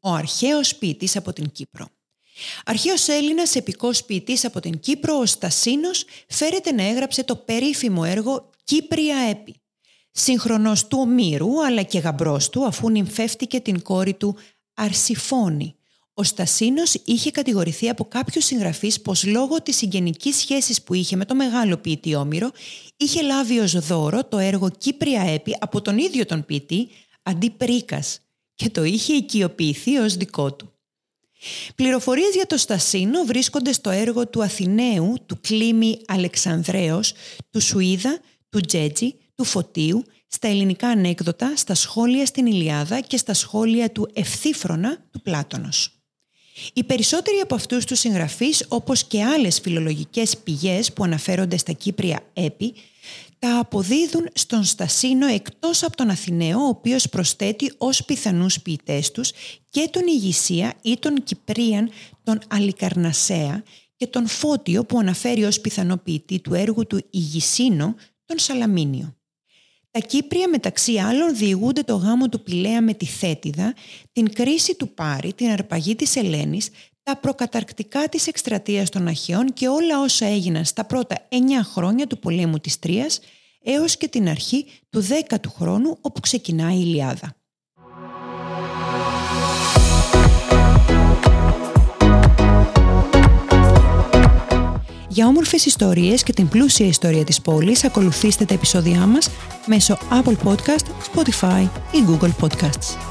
ο αρχαίος ποιητής από την Κύπρο. Αρχαίος Έλληνας επικός ποιητής από την Κύπρο, ο Στασίνος φέρεται να έγραψε το περίφημο έργο «Κύπρια Έπι». Σύγχρονος του Ομήρου, αλλά και γαμπρός του, αφού νυμφεύτηκε την κόρη του Αρσιφώνη. Ο Στασίνος είχε κατηγορηθεί από κάποιους συγγραφείς πως λόγω της συγγενικής σχέσης που είχε με το μεγάλο ποιητή Όμηρο, είχε λάβει ως δώρο το έργο «Κύπρια Έπι» από τον ίδιο τον ποιητή, αντί πρίκας και το είχε οικειοποιηθεί ως δικό του. Πληροφορίες για το Στασίνο βρίσκονται στο έργο του Αθηναίου, του Κλίμη Αλεξανδρέως, του Σουίδα, του Τζέτζι, του Φωτίου, στα ελληνικά ανέκδοτα, στα σχόλια στην Ηλιάδα και στα σχόλια του Ευθύφρονα του Πλάτωνος. Οι περισσότεροι από αυτούς τους συγγραφείς, όπως και άλλες φιλολογικές πηγές που αναφέρονται στα Κύπρια έπι, τα αποδίδουν στον Στασίνο εκτός από τον Αθηναίο, ο οποίος προσθέτει ως πιθανούς ποιητές τους και τον Ηγυσία ή τον Κυπρίαν τον Αλικαρνασέα και τον Φώτιο που αναφέρει ως πιθανό ποιητή του έργου του Ηγυσίνο τον Σαλαμίνιο. Τα Κύπρια μεταξύ άλλων διηγούνται το γάμο του Πηλαία με τη Θέτιδα, την κρίση του Πάρη, την αρπαγή της Ελένης, τα προκαταρκτικά της εκστρατείας των Αχαιών και όλα όσα έγιναν στα πρώτα 9 χρόνια του πολέμου της Τρίας έως και την αρχή του 10ου χρόνου όπου ξεκινάει η Ιλιάδα. Για όμορφες ιστορίες και την πλούσια ιστορία της πόλης ακολουθήστε τα επεισόδια μας μέσω Apple Podcast, Spotify ή Google Podcasts.